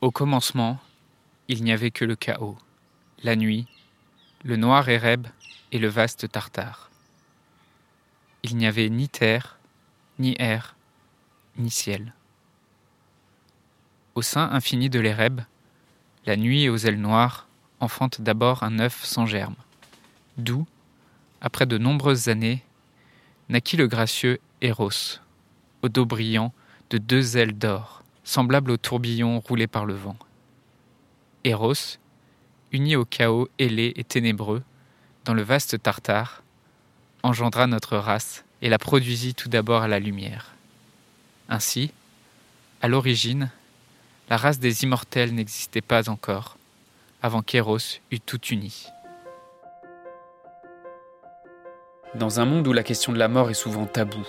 Au commencement, il n'y avait que le chaos, la nuit, le noir Éreb et le vaste Tartare. Il n'y avait ni terre, ni air, ni ciel. Au sein infini de l'Éreb, la nuit aux ailes noires enfante d'abord un œuf sans germe, d'où, après de nombreuses années, naquit le gracieux Eros, au dos brillant de deux ailes d'or, semblables aux tourbillons roulés par le vent. Eros, uni au chaos ailé et ténébreux, dans le vaste Tartare, engendra notre race et la produisit tout d'abord à la lumière. Ainsi, à l'origine, la race des immortels n'existait pas encore, avant qu'Eros eût tout uni. Dans un monde où la question de la mort est souvent taboue,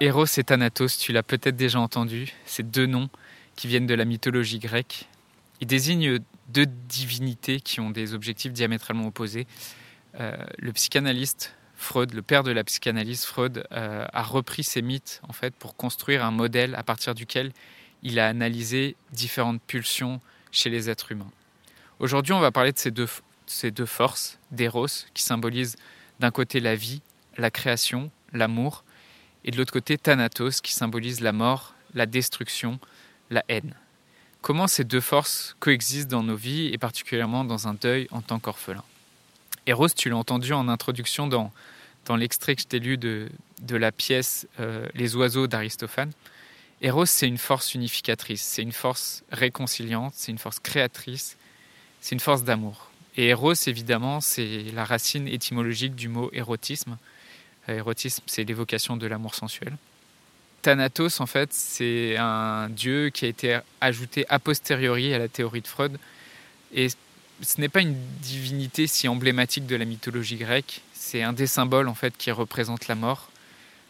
Eros et Thanatos, tu l'as peut-être déjà entendu, ces deux noms qui viennent de la mythologie grecque. Ils désignent deux divinités qui ont des objectifs diamétralement opposés. Euh, le psychanalyste Freud, le père de la psychanalyse, Freud, euh, a repris ces mythes en fait pour construire un modèle à partir duquel il a analysé différentes pulsions chez les êtres humains. Aujourd'hui, on va parler de ces deux, ces deux forces, d'Eros, qui symbolisent d'un côté la vie, la création, l'amour, et de l'autre côté Thanatos, qui symbolise la mort, la destruction, la haine. Comment ces deux forces coexistent dans nos vies, et particulièrement dans un deuil en tant qu'orphelin? Eros, tu l'as entendu en introduction dans, dans l'extrait que je t'ai lu de, de la pièce euh, Les oiseaux d'Aristophane. Eros, c'est une force unificatrice, c'est une force réconciliante, c'est une force créatrice, c'est une force d'amour. Et Eros, évidemment, c'est la racine étymologique du mot érotisme. Érotisme, c'est l'évocation de l'amour sensuel. Thanatos, en fait, c'est un dieu qui a été ajouté a posteriori à la théorie de Freud. Et ce n'est pas une divinité si emblématique de la mythologie grecque. C'est un des symboles, en fait, qui représente la mort,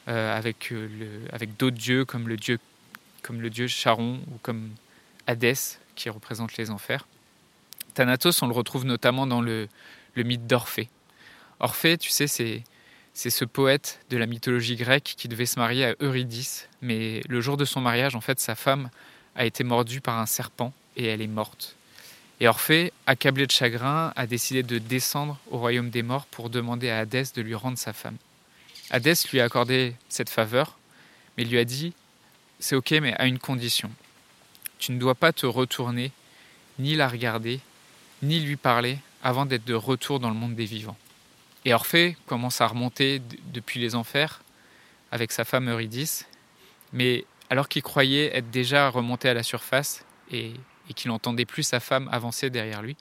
euh, avec, euh, avec d'autres dieux comme le dieu comme le dieu Charon ou comme Hadès qui représente les enfers. Thanatos, on le retrouve notamment dans le, mythe d'Orphée. Orphée, tu sais, c'est, c'est ce poète de la mythologie grecque qui devait se marier à Eurydice, mais le jour de son mariage, en fait, sa femme a été mordue par un serpent et elle est morte. Et Orphée, accablé de chagrin, a décidé de descendre au royaume des morts pour demander à Hadès de lui rendre sa femme. Hadès lui a accordé cette faveur, mais lui a dit c'est ok, mais à une condition. Tu ne dois pas te retourner, ni la regarder, ni lui parler avant d'être de retour dans le monde des vivants. Et Orphée commence à remonter depuis les enfers avec sa femme Eurydice, mais alors qu'il croyait être déjà remonté à la surface et, qu'il n'entendait plus sa femme avancer derrière lui,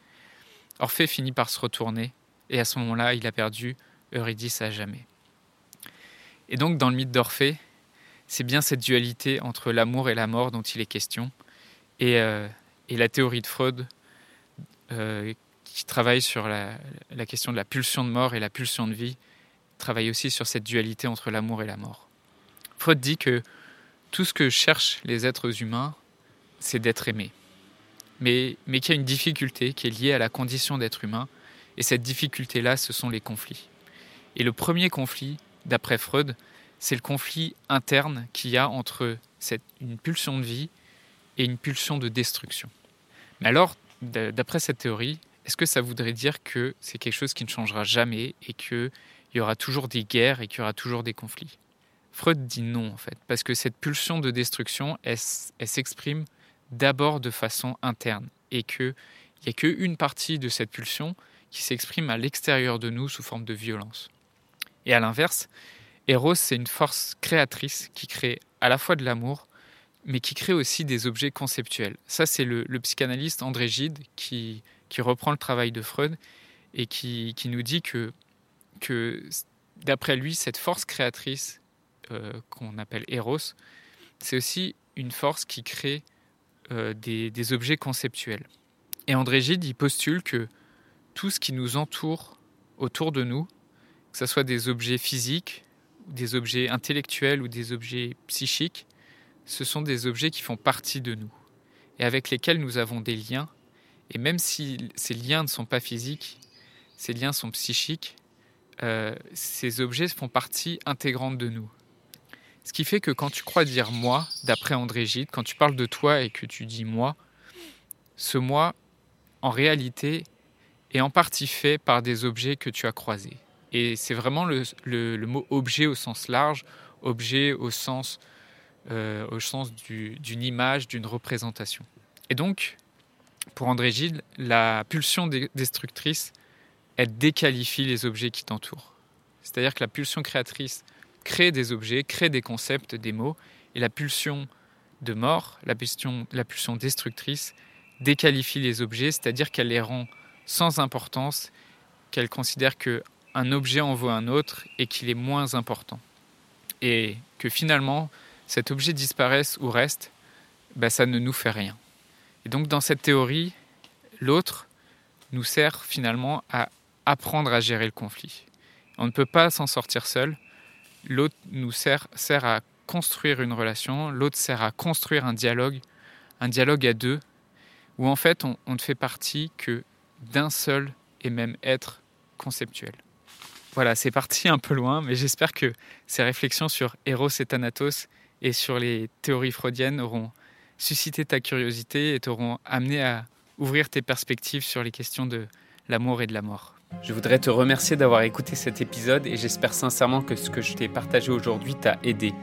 Orphée finit par se retourner et à ce moment-là, il a perdu Eurydice à jamais. Et donc, dans le mythe d'Orphée, c'est bien cette dualité entre l'amour et la mort dont il est question. Et, euh, la théorie de Freud, euh, qui travaille sur la, question de la pulsion de mort et la pulsion de vie, travaille aussi sur cette dualité entre l'amour et la mort. Freud dit que tout ce que cherchent les êtres humains, c'est d'être aimé. Mais, mais qu'il y a une difficulté qui est liée à la condition d'être humain, et cette difficulté-là, ce sont les conflits. Et le premier conflit, d'après Freud, c'est le conflit interne qu'il y a entre cette, une pulsion de vie et une pulsion de destruction. Mais alors, d'après cette théorie, est-ce que ça voudrait dire que c'est quelque chose qui ne changera jamais et qu'il y aura toujours des guerres et qu'il y aura toujours des conflits? Freud dit non, en fait, parce que cette pulsion de destruction, elle, s'exprime d'abord de façon interne et qu'il n'y a qu'une partie de cette pulsion qui s'exprime à l'extérieur de nous sous forme de violence. Et à l'inverse, Eros, c'est une force créatrice qui crée à la fois de l'amour, mais qui crée aussi des objets conceptuels. Ça, c'est le, psychanalyste André Gide qui, qui, reprend le travail de Freud et qui, nous dit que, d'après lui, cette force créatrice euh, qu'on appelle Eros, c'est aussi une force qui crée euh, des, objets conceptuels. Et André Gide, postule que tout ce qui nous entoure autour de nous, que ce soit des objets physiques, des objets intellectuels ou des objets psychiques, ce sont des objets qui font partie de nous et avec lesquels nous avons des liens. Et même si ces liens ne sont pas physiques, ces liens sont psychiques, euh, ces objets font partie intégrante de nous. Ce qui fait que quand tu crois dire moi, d'après André Gide, quand tu parles de toi et que tu dis moi, ce moi, en réalité, est en partie fait par des objets que tu as croisés. Et c'est vraiment le, mot objet au sens large, objet au sens, euh, au sens d'une image, d'une représentation. Et donc, pour André Gide, la pulsion destructrice, elle déqualifie les objets qui t'entourent. C'est-à-dire que la pulsion créatrice crée des objets, crée des concepts, des mots, et la pulsion de mort, la pulsion, destructrice, déqualifie les objets, c'est-à-dire qu'elle les rend sans importance, qu'elle considère que un objet en vaut un autre et qu'il est moins important. Et que finalement, cet objet disparaisse ou reste, ben ça ne nous fait rien. Et donc dans cette théorie, l'autre nous sert finalement à apprendre à gérer le conflit. On ne peut pas s'en sortir seul. L'autre nous sert, à construire une relation, l'autre sert à construire un dialogue, un dialogue à deux, où en fait on ne fait partie que d'un seul et même être conceptuel. Voilà, c'est parti un peu loin, mais j'espère que ces réflexions sur Eros et Thanatos et sur les théories freudiennes auront suscité ta curiosité et t'auront amené à ouvrir tes perspectives sur les questions de l'amour et de la mort. Je voudrais te remercier d'avoir écouté cet épisode et j'espère sincèrement que ce que je t'ai partagé aujourd'hui t'a aidé.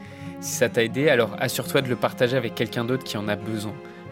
Si ça t'a aidé, alors assure-toi de le partager avec quelqu'un d'autre qui en a besoin.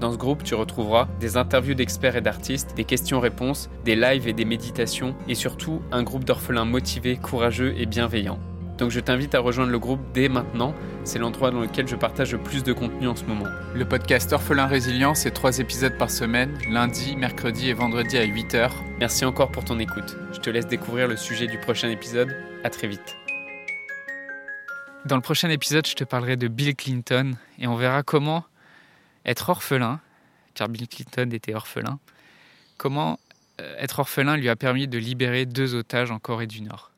Dans ce groupe, tu retrouveras des interviews d'experts et d'artistes, des questions-réponses, des lives et des méditations, et surtout un groupe d'orphelins motivés, courageux et bienveillants. Donc je t'invite à rejoindre le groupe dès maintenant, c'est l'endroit dans lequel je partage le plus de contenu en ce moment. Le podcast Orphelin Résilient, c'est trois épisodes par semaine, lundi, mercredi et vendredi à 8h. Merci encore pour ton écoute. Je te laisse découvrir le sujet du prochain épisode. À très vite. Dans le prochain épisode, je te parlerai de Bill Clinton et on verra comment être orphelin, car Bill Clinton était orphelin, comment euh, être orphelin lui a permis de libérer deux otages en Corée du Nord?